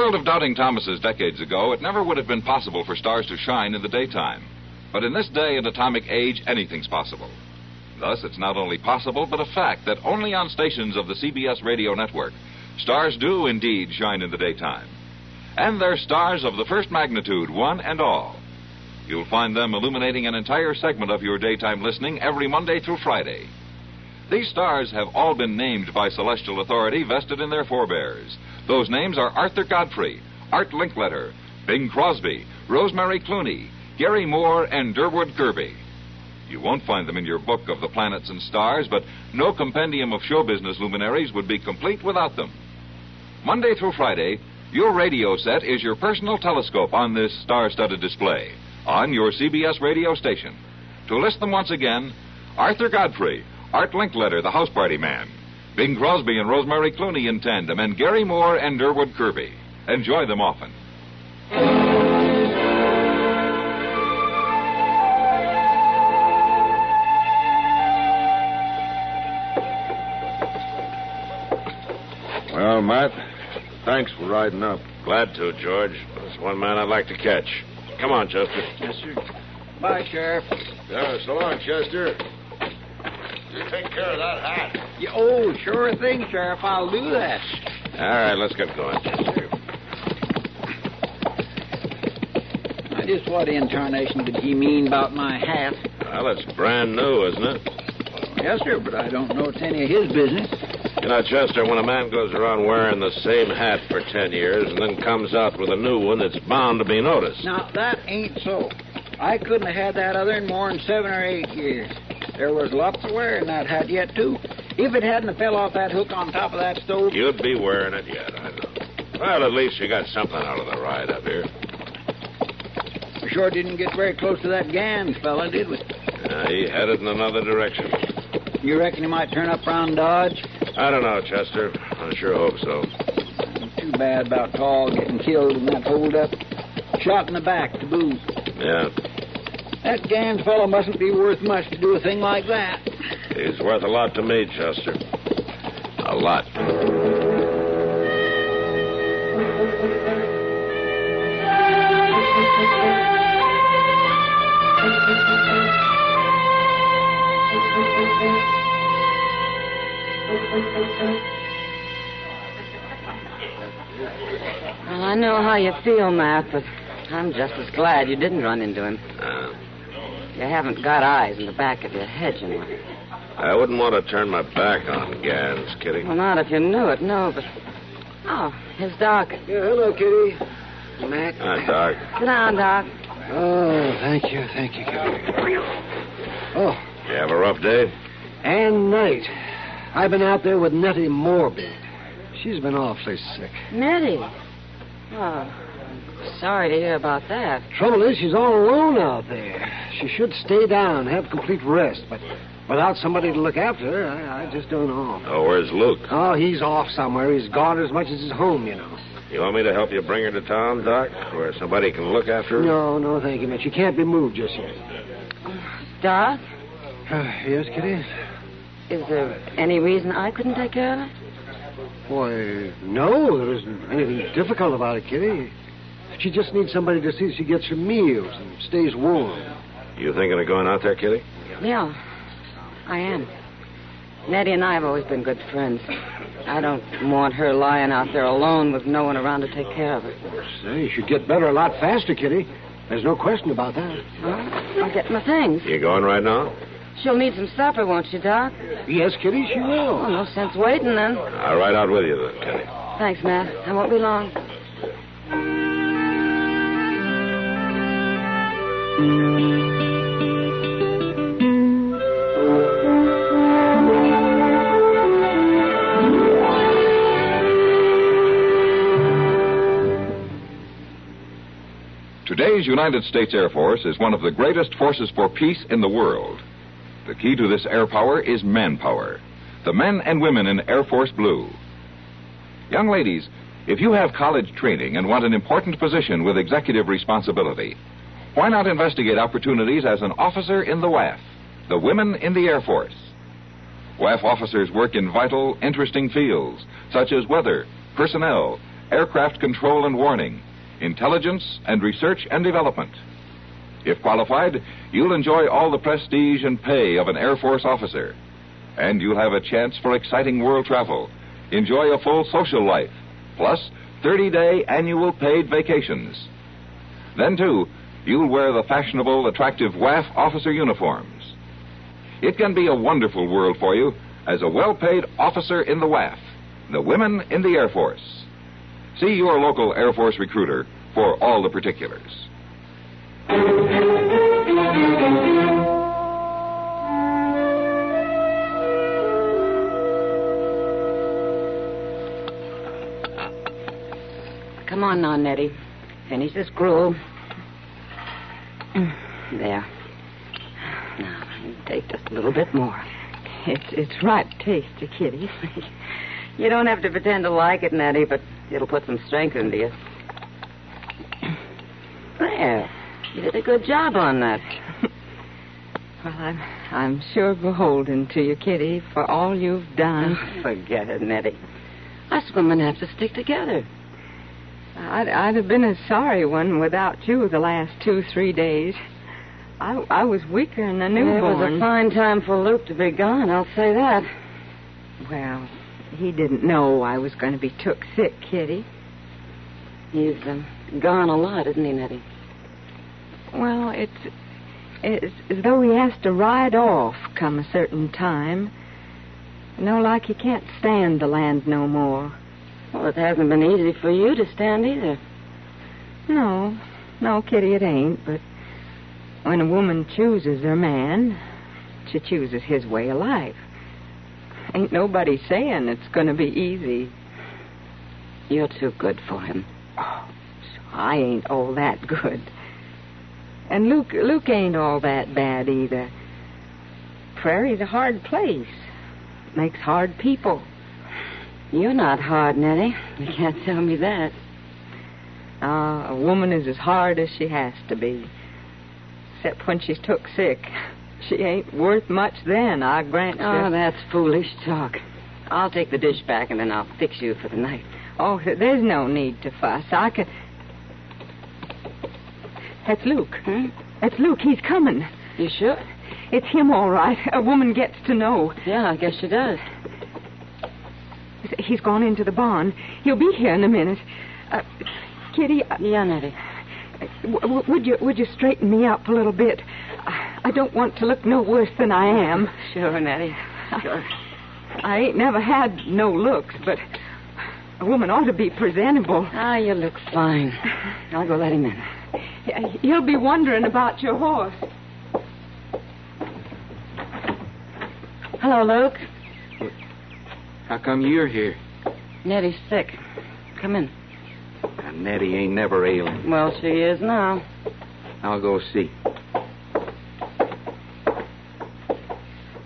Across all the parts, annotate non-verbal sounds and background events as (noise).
World of doubting Thomases decades ago, it never would have been possible for stars to shine in the daytime. But in this day and atomic age, anything's possible. Thus, it's not only possible, but a fact that only on stations of the CBS radio network, stars do indeed shine in the daytime. And they're stars of the first magnitude, one and all. You'll find them illuminating an entire segment of your daytime listening every Monday through Friday. These stars have all been named by celestial authority vested in their forebears. Those names are Arthur Godfrey, Art Linkletter, Bing Crosby, Rosemary Clooney, Garry Moore, and Durward Kirby. You won't find them in your book of the planets and stars, but no compendium of show business luminaries would be complete without them. Monday through Friday, your radio set is your personal telescope on this star studded display on your CBS radio station. To list them once again Arthur Godfrey, Art Linkletter, the house party man, Bing Crosby and Rosemary Clooney in tandem, and Garry Moore and Durward Kirby. Enjoy them often. Well, Matt, thanks for riding up. Glad to, George. There's one man I'd like to catch. Come on, Chester. Yes, sir. Bye, Sheriff. Yeah, so long, Chester. You take care of that hat. (laughs) Yeah, oh, sure thing, Sheriff. I'll do that. All right, let's get going. Now, just what incarnation did he mean about my hat? Well, it's brand new, isn't it? Yes, sir, but I don't know it's any of his business. You know, Chester, when a man goes around wearing the same hat for ten years and then comes out with a new one, it's bound to be noticed. Now, that ain't so. I couldn't have had that other in more than seven or eight years. There was lots of wear in that hat yet, too. If it hadn't fell off that hook on top of that stove. You'd be wearing it yet, I know. Well, at least you got something out of the ride up here. We sure didn't get very close to that Gans fella, did we? Uh, he headed in another direction. You reckon he might turn up round Dodge? I don't know, Chester. I sure hope so. Too bad about Tall getting killed in that holdup. Shot in the back to boot. Yeah, That Gans fellow mustn't be worth much to do a thing like that. he's worth a lot to me, Chester. A lot. Well, I know how you feel, Matt, but I'm just as glad you didn't run into him. Uh, You haven't got eyes in the back of your head, you know. I wouldn't want to turn my back on Gans, Kitty. Well, not if you knew it, no, but. Oh, here's Doc. Yeah, hello, Kitty. Mac. Hi, Doc. Sit down, Doc. Oh, thank you, thank you, Kitty. Oh, You have a rough day? And night. I've been out there with Nettie Morby. She's been awfully sick. Nettie. Oh, sorry to hear about that. Trouble is, she's all alone out there. She should stay down, have complete rest, but without somebody to look after her, I, I just don't know. Oh, where's Luke? Oh, he's off somewhere. He's gone as much as his home, you know. You want me to help you bring her to town, Doc, where somebody can look after her? No, no, thank you, Mitch. She can't be moved just yet. Doc, Uh, (sighs) yes, Kitty? is there any reason I couldn't take care of it? Why, no, there isn't anything difficult about it, Kitty. She just needs somebody to see she gets her meals and stays warm. You thinking of going out there, Kitty? Yeah, I am. Nettie and I have always been good friends. I don't want her lying out there alone with no one around to take care of her. Say, you should get better a lot faster, Kitty. There's no question about that. Well, I'll get my things. You going right now? She'll need some supper, won't she, Doc? Yes, Kitty, she will. Oh, no sense waiting then. I'll ride out with you then, Kitty. Thanks, Matt. I won't be long. Today's United States Air Force is one of the greatest forces for peace in the world. The key to this air power is manpower. The men and women in Air Force Blue. Young ladies, if you have college training and want an important position with executive responsibility, why not investigate opportunities as an officer in the WAF, the Women in the Air Force? WAF officers work in vital, interesting fields such as weather, personnel, aircraft control and warning, intelligence, and research and development. If qualified, you'll enjoy all the prestige and pay of an Air Force officer. And you'll have a chance for exciting world travel, enjoy a full social life, plus 30 day annual paid vacations. Then, too, you'll wear the fashionable, attractive WAF officer uniforms. It can be a wonderful world for you as a well paid officer in the WAF, the Women in the Air Force. See your local Air Force recruiter for all the particulars. Come on now, Nettie. Finish this gruel. Mm. There. Now, take just a little bit more. It's it's right tasty, Kitty. (laughs) You don't have to pretend to like it, Nettie, but it'll put some strength into you. There. You did a good job on that. (laughs) Well, I'm I'm sure beholden to you, Kitty, for all you've done. (laughs) Forget it, Nettie. Us women have to stick together. I'd, I'd have been a sorry one without you the last two, three days. I, I was weaker than a newborn. It was a fine time for Luke to be gone, I'll say that. Well, he didn't know I was going to be took sick, Kitty. He's um, gone a lot, isn't he, Nettie? Well, it's, it's as though he has to ride off come a certain time. You know, like he can't stand the land no more. Well, it hasn't been easy for you to stand either. No, no, Kitty, it ain't. But when a woman chooses her man, she chooses his way of life. Ain't nobody saying it's going to be easy. You're too good for him. Oh, so I ain't all that good. And Luke, Luke ain't all that bad either. Prairie's a hard place. Makes hard people. You're not hard, Nettie. You can't tell me that. Ah, a woman is as hard as she has to be. Except when she's took sick. She ain't worth much then, I grant you. Oh, that's foolish talk. I'll take the dish back and then I'll fix you for the night. Oh, there's no need to fuss. I can. That's Luke. Hmm? That's Luke. He's coming. You sure? It's him, all right. A woman gets to know. Yeah, I guess she does. He's gone into the barn. He'll be here in a minute. Uh, Kitty, uh, Yeah, Nettie. w- would you would you straighten me up a little bit? I, I don't want to look no worse than I am. Sure, Nettie. Sure. I ain't never had no looks, but a woman ought to be presentable. Ah, you look fine. I'll go let him in. He'll be wondering about your horse. Hello, Luke. How come you're here? Nettie's sick. Come in. And Nettie ain't never ailing. Well, she is now. I'll go see.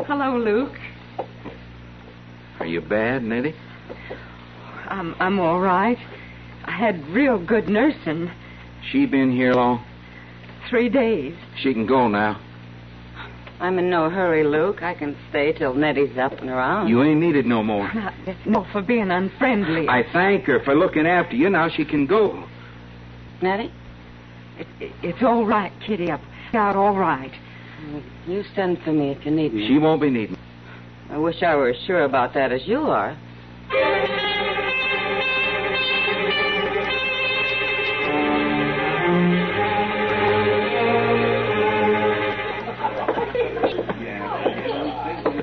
Hello, Luke. Are you bad, Nettie? I'm I'm all right. I had real good nursing. She been here long? Three days. She can go now. I'm in no hurry, Luke. I can stay till Nettie's up and around. You ain't needed no more. Not, no, for being unfriendly. I thank her for looking after you. Now she can go. Nettie? It, it, it's all right, Kitty. I've got all right. You send for me if you need me. She won't be needing. I wish I were as sure about that as you are.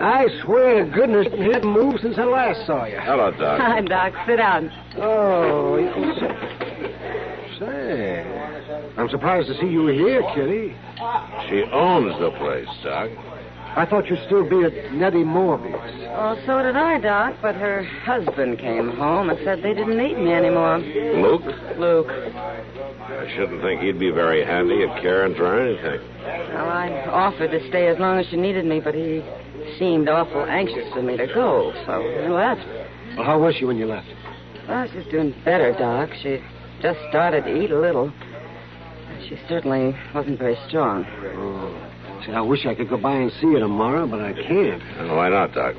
I swear to goodness, you haven't moved since I last saw you. Hello, Doc. Hi, Doc. Sit down. Oh, you- say. I'm surprised to see you here, Kitty. She owns the place, Doc. I thought you'd still be at Nettie Morby's. Oh, so did I, Doc, but her husband came home and said they didn't need me anymore. Luke? Luke. I shouldn't think he'd be very handy at caring for anything. Well, I offered to stay as long as she needed me, but he seemed awful anxious for me to go, so I left. Well, how was she when you left? Well, she's doing better, Doc. She just started to eat a little. She certainly wasn't very strong. Oh. See, I wish I could go by and see her tomorrow, but I can't. And why not, Doc?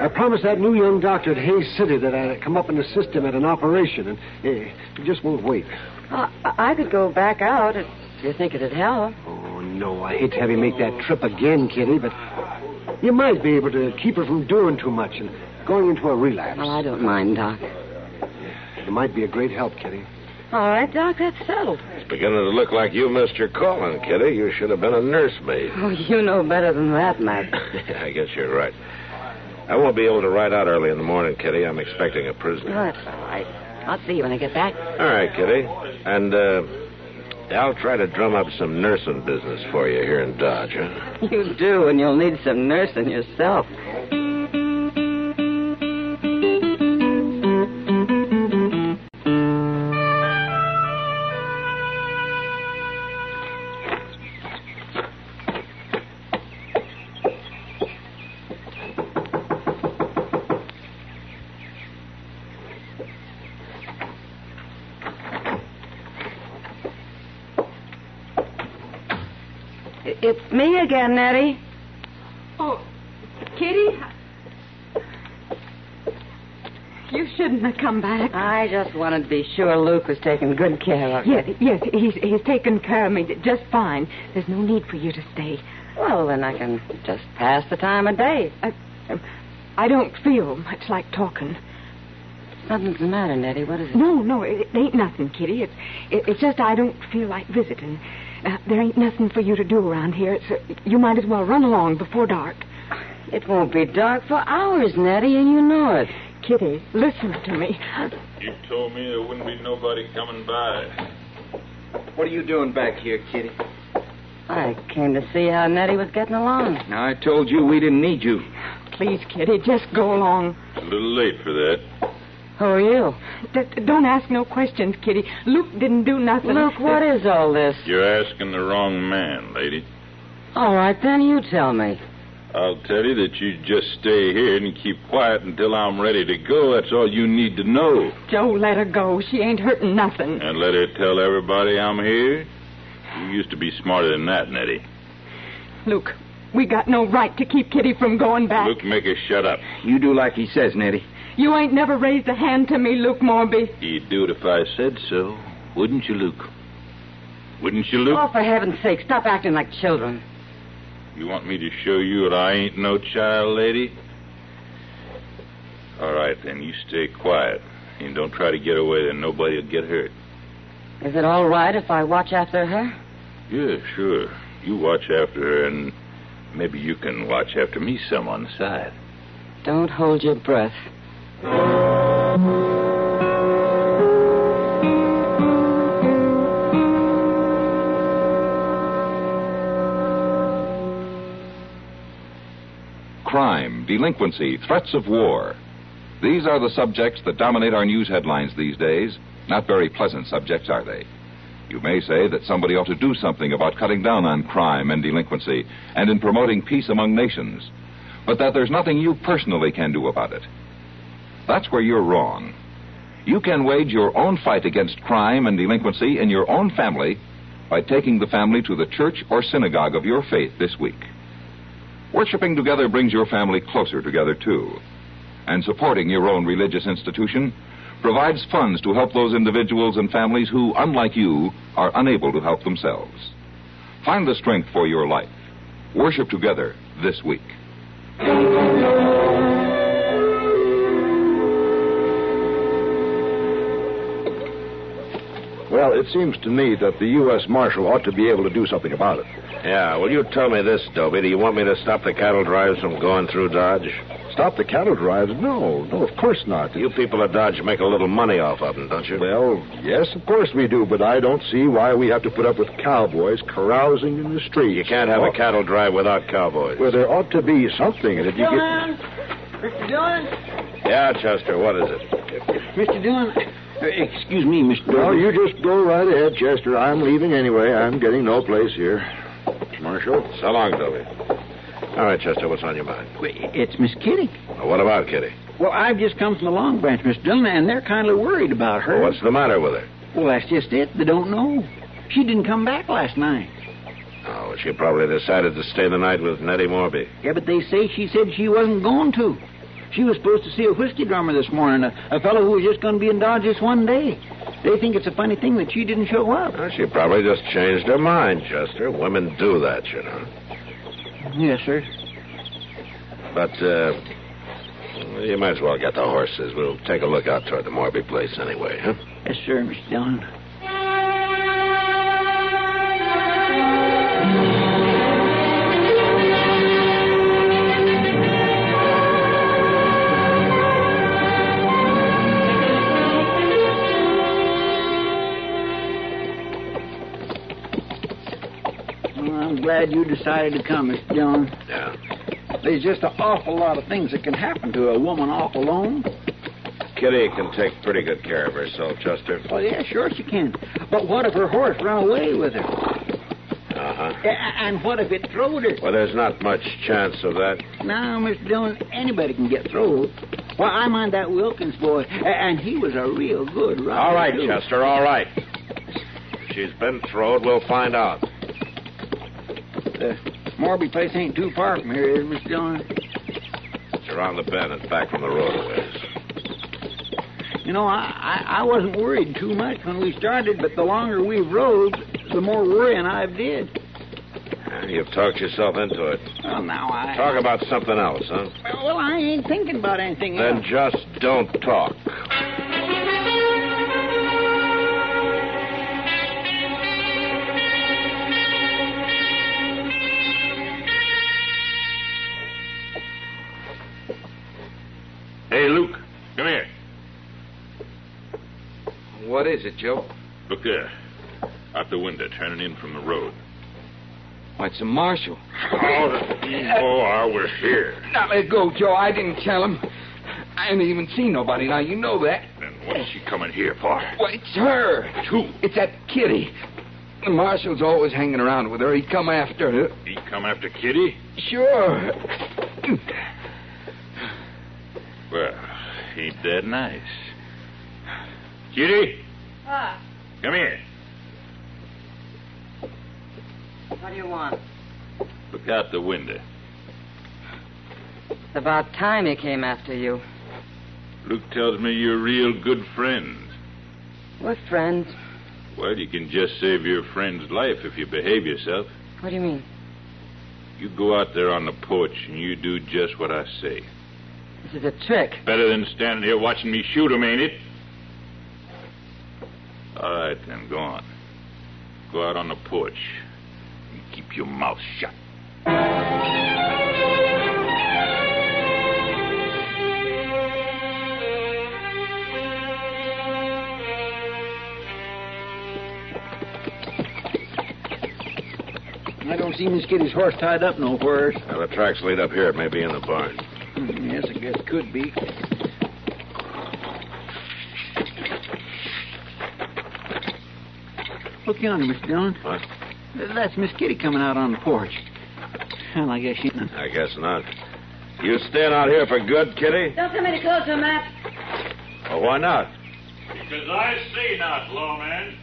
I promised that new young doctor at Hays City that I'd come up and assist him at an operation, and eh, he just won't wait. Well, I I could go back out if you think it'd help. Oh, no, I hate to have you make that trip again, Kitty, but you might be able to keep her from doing too much and going into a relapse. Well, I don't mind, Doc. It might be a great help, Kitty. All right, Doc, that's settled. It's beginning to look like you missed your calling, Kitty. You should have been a nursemaid. Oh, you know better than that, Matt. (laughs) I guess you're right. I won't be able to ride out early in the morning, Kitty. I'm expecting a prisoner. No, that's all right. I'll see you when I get back. All right, Kitty. And, uh, I'll try to drum up some nursing business for you here in Dodge, huh? You do, and you'll need some nursing yourself. It's me again, Nettie. Oh, Kitty? You shouldn't have come back. I just wanted to be sure Luke was taking good care of you. Yes, yes, he's, he's taken care of me just fine. There's no need for you to stay. Well, then I can just pass the time of day. I, I don't feel much like talking. Something's the matter, Nettie. What is it? No, no, it, it ain't nothing, Kitty. It's it, it's just I don't feel like visiting. Uh, there ain't nothing for you to do around here. It's, uh, you might as well run along before dark. It won't be dark for hours, Nettie, and you know it. Kitty, listen to me. You told me there wouldn't be nobody coming by. What are you doing back here, Kitty? I came to see how Nettie was getting along. Now, I told you we didn't need you. Please, Kitty, just go along. It's a little late for that. Who are you? D- don't ask no questions, Kitty. Luke didn't do nothing. Luke, what is all this? You're asking the wrong man, lady. All right, then you tell me. I'll tell you that you just stay here and keep quiet until I'm ready to go. That's all you need to know. Joe, let her go. She ain't hurting nothing. And let her tell everybody I'm here. You used to be smarter than that, Nettie. Luke, we got no right to keep Kitty from going back. Luke, make her shut up. You do like he says, Nettie. You ain't never raised a hand to me, Luke Morby. You'd do it if I said so, wouldn't you, Luke? Wouldn't you, Luke? Oh, for heaven's sake, stop acting like children. You want me to show you that I ain't no child, lady? All right, then. You stay quiet. And don't try to get away, then nobody will get hurt. Is it all right if I watch after her? Yeah, sure. You watch after her, and maybe you can watch after me some on the side. Don't hold your breath. Crime, delinquency, threats of war. These are the subjects that dominate our news headlines these days. Not very pleasant subjects, are they? You may say that somebody ought to do something about cutting down on crime and delinquency and in promoting peace among nations, but that there's nothing you personally can do about it. That's where you're wrong. You can wage your own fight against crime and delinquency in your own family by taking the family to the church or synagogue of your faith this week. Worshipping together brings your family closer together, too. And supporting your own religious institution provides funds to help those individuals and families who, unlike you, are unable to help themselves. Find the strength for your life. Worship together this week. Well, it seems to me that the U.S. Marshal ought to be able to do something about it. Yeah, well, you tell me this, Dobie. Do you want me to stop the cattle drives from going through Dodge? Stop the cattle drives? No, no, of course not. You people at Dodge make a little money off of them, don't you? Well, yes, of course we do, but I don't see why we have to put up with cowboys carousing in the streets. You can't have Oh, a cattle drive without cowboys. Well, there ought to be something, and if you get... Mr. Dillon? Yeah, Chester, what is it? Mr. Dillon? Uh, excuse me, Mr. Well, Dillon. you just go right ahead, Chester. I'm leaving anyway. I'm getting no place here. Marshal? So long, Dobie. All right, Chester, what's on your mind? It's Miss Kitty. Well, what about Kitty? Well, I've just come from the Long Branch, Mr. Dillon, and they're kind of worried about her. Well, what's the matter with her? Well, that's just it. They don't know. She didn't come back last night. Oh, she probably decided to stay the night with Nettie Morby. Yeah, but they say she said she wasn't going to. She was supposed to see a whiskey drummer this morning, a, a fellow who was just going to be in Dodge this one day. They think it's a funny thing that she didn't show up. Well, she probably just changed her mind, Chester. Women do that, you know. Yes, sir. But, uh, you might as well get the horses. We'll take a look out toward the Morby place anyway, huh? Yes, sir, Mr. Dillon. I'm glad you decided to come, Mr. Dillon. Yeah. There's just an awful lot of things that can happen to a woman off alone. Kitty can take pretty good care of herself, Chester. Oh, yeah, sure she can. But what if her horse ran away with her? Uh-huh. And what if it throwed her? Well, there's not much chance of that. Now, Mr. Dillon, anybody can get throwed. Well, I mind that Wilkins boy, and he was a real good rider. All right, too. Chester, all right. She's been throwed. We'll find out. Morby place ain't too far from here, is it, Mr. Dillon? It's around the bend and back from the road a ways. You know, I, I, I wasn't worried too much when we started, but the longer we've rode, the more worrying I've did. You've talked yourself into it. Well, now I... Talk about something else, huh? Well, I ain't thinking about anything Then else. just don't talk. Is it, Joe? Look there. Out the window, turning in from the road. Why, it's a marshal. Oh, oh, I was here. Now let go, Joe. I didn't tell him. I ain't even seen nobody. Now you know that. Then what is she coming here for? Well, it's her. It's who? It's that kitty. The marshal's always hanging around with her. He'd come after her. He'd come after Kitty? Sure. Well, ain't that nice. Kitty, What? come here. What do you want? Look out the window. It's about time he came after you. Luke tells me you're real good friends. We're friends. Well, you can just save your friend's life if you behave yourself. What do you mean? You go out there on the porch and you do just what I say. This is a trick. Better than standing here watching me shoot him, ain't it? All right, then, go on. Go out on the porch and keep your mouth shut. I don't see Miss Kitty's horse tied up nowhere. Now, the tracks lead up here. It may be in the barn. Hmm, Yes, I guess it could be. Look yonder, Mr. Dillon. What? That's Miss Kitty coming out on the porch. Well, I guess she. I guess not. You staying out here for good, Kitty? Don't come any closer, Matt. Well, why not? Because I see not, lawman.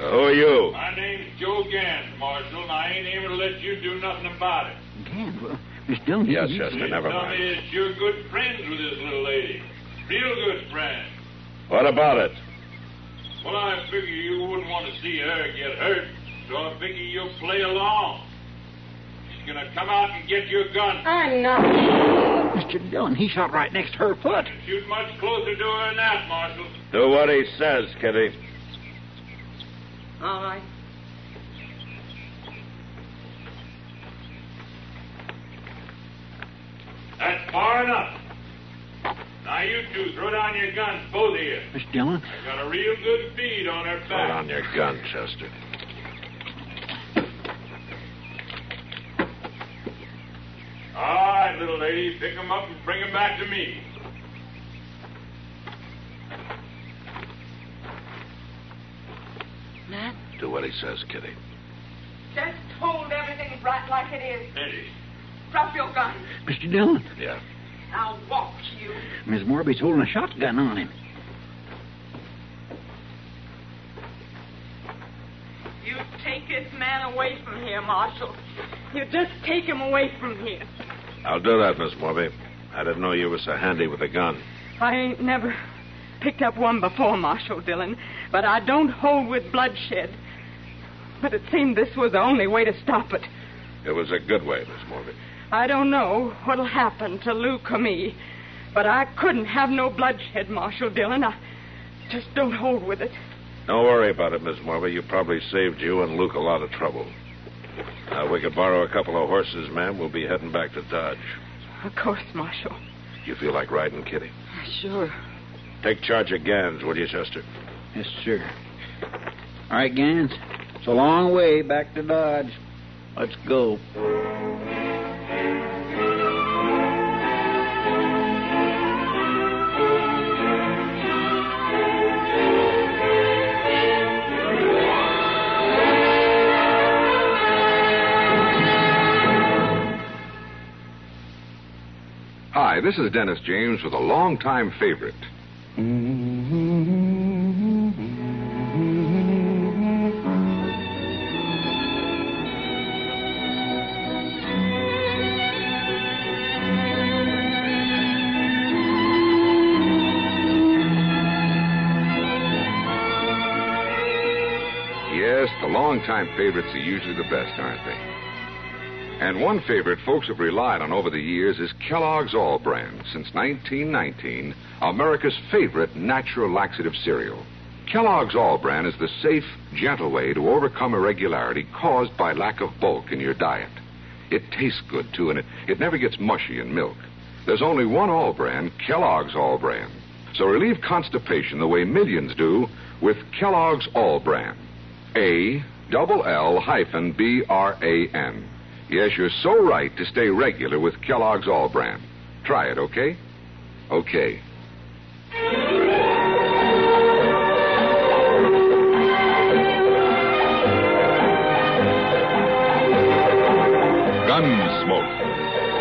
Uh, who are you? My name's Joe Gans, Marshal, and I ain't able to let you do nothing about it. Gans, well, Miss Dillon. Yes, you- Chester, You never tell mind. me that you're good friends with this little lady. Real good friends. What about it? Well, I figure you wouldn't want to see her get hurt, so I figure you'll play along. She's gonna come out and get your gun. I'm not. Mr. Dillon, he shot right next to her foot. Shoot much closer to her than that, Marshal. Do what he says, Kitty. All right. That's far enough. Now you two, throw down your guns, both of you. Mr. Dillon, I Got a real good bead on her Put back. on your gun, Chester. All right, little lady, pick pick 'em up and bring bring 'em back to me. Matt? Do what he says, Kitty. Just hold everything right like it is. Eddie. Drop your gun. Mr. Dillon. Yeah. I'll watch you. Miss Morby's holding a shotgun on him. You take this man away from here, Marshal. You just take him away from here. I'll do that, Miss Morby. I didn't know you were so handy with a gun. I ain't never picked up one before, Marshal Dillon, but I don't hold with bloodshed. But it seemed this was the only way to stop it. It was a good way, Miss Morby. I don't know what'll happen to Luke or me, but I couldn't have no bloodshed, Marshal Dillon. I just don't hold with it. Don't worry about it, Miss Morby. You probably saved you and Luke a lot of trouble. Now, we could borrow a couple of horses, ma'am. We'll be heading back to Dodge. Of course, Marshal. You feel like riding, Kitty? Sure. Take charge of Gans, will you, Chester? Yes, sir. All right, Gans. It's a long way back to Dodge. Let's go. Hi, this is Dennis James with a longtime favorite. Yes, the longtime favorites are usually the best, aren't they? And one favorite folks have relied on over the years is Kellogg's All-Bran, since 1919, America's favorite natural laxative cereal. Kellogg's All-Bran is the safe, gentle way to overcome irregularity caused by lack of bulk in your diet. It tastes good, too, and it, it never gets mushy in milk. There's only one All-Bran, Kellogg's All-Bran. So relieve constipation the way millions do with Kellogg's All-Bran. A double L hyphen B R A N. Yes, you're so right to stay regular with Kellogg's All-Bran. Try it, okay? Okay. Gunsmoke.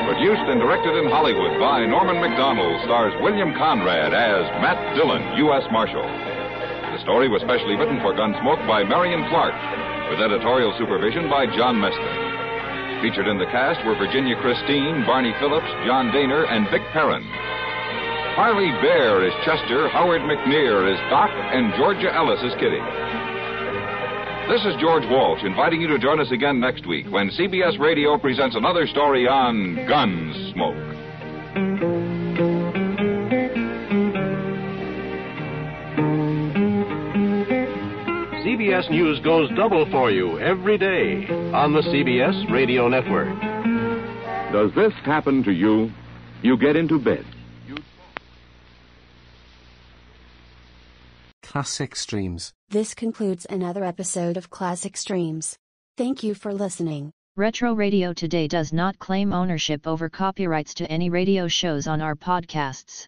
Produced and directed in Hollywood by Norman Macdonnell, stars William Conrad as Matt Dillon, U.S. Marshal. The story was specially written for Gunsmoke by Marion Clark, with editorial supervision by John Meston. Featured in the cast were Virginia Christine, Barney Phillips, John Dehner, and Vic Perrin. Parley Baer is Chester, Howard McNear is Doc, and Georgia Ellis is Kitty. This is George Walsh inviting you to join us again next week when CBS Radio presents another story on Gunsmoke. CBS News goes double for you every day on the CBS Radio Network. Does this happen to you? You get into bed. Classic Streams. This concludes another episode of Classic Streams. Thank you for listening. Retro Radio Today does not claim ownership over copyrights to any radio shows on our podcasts.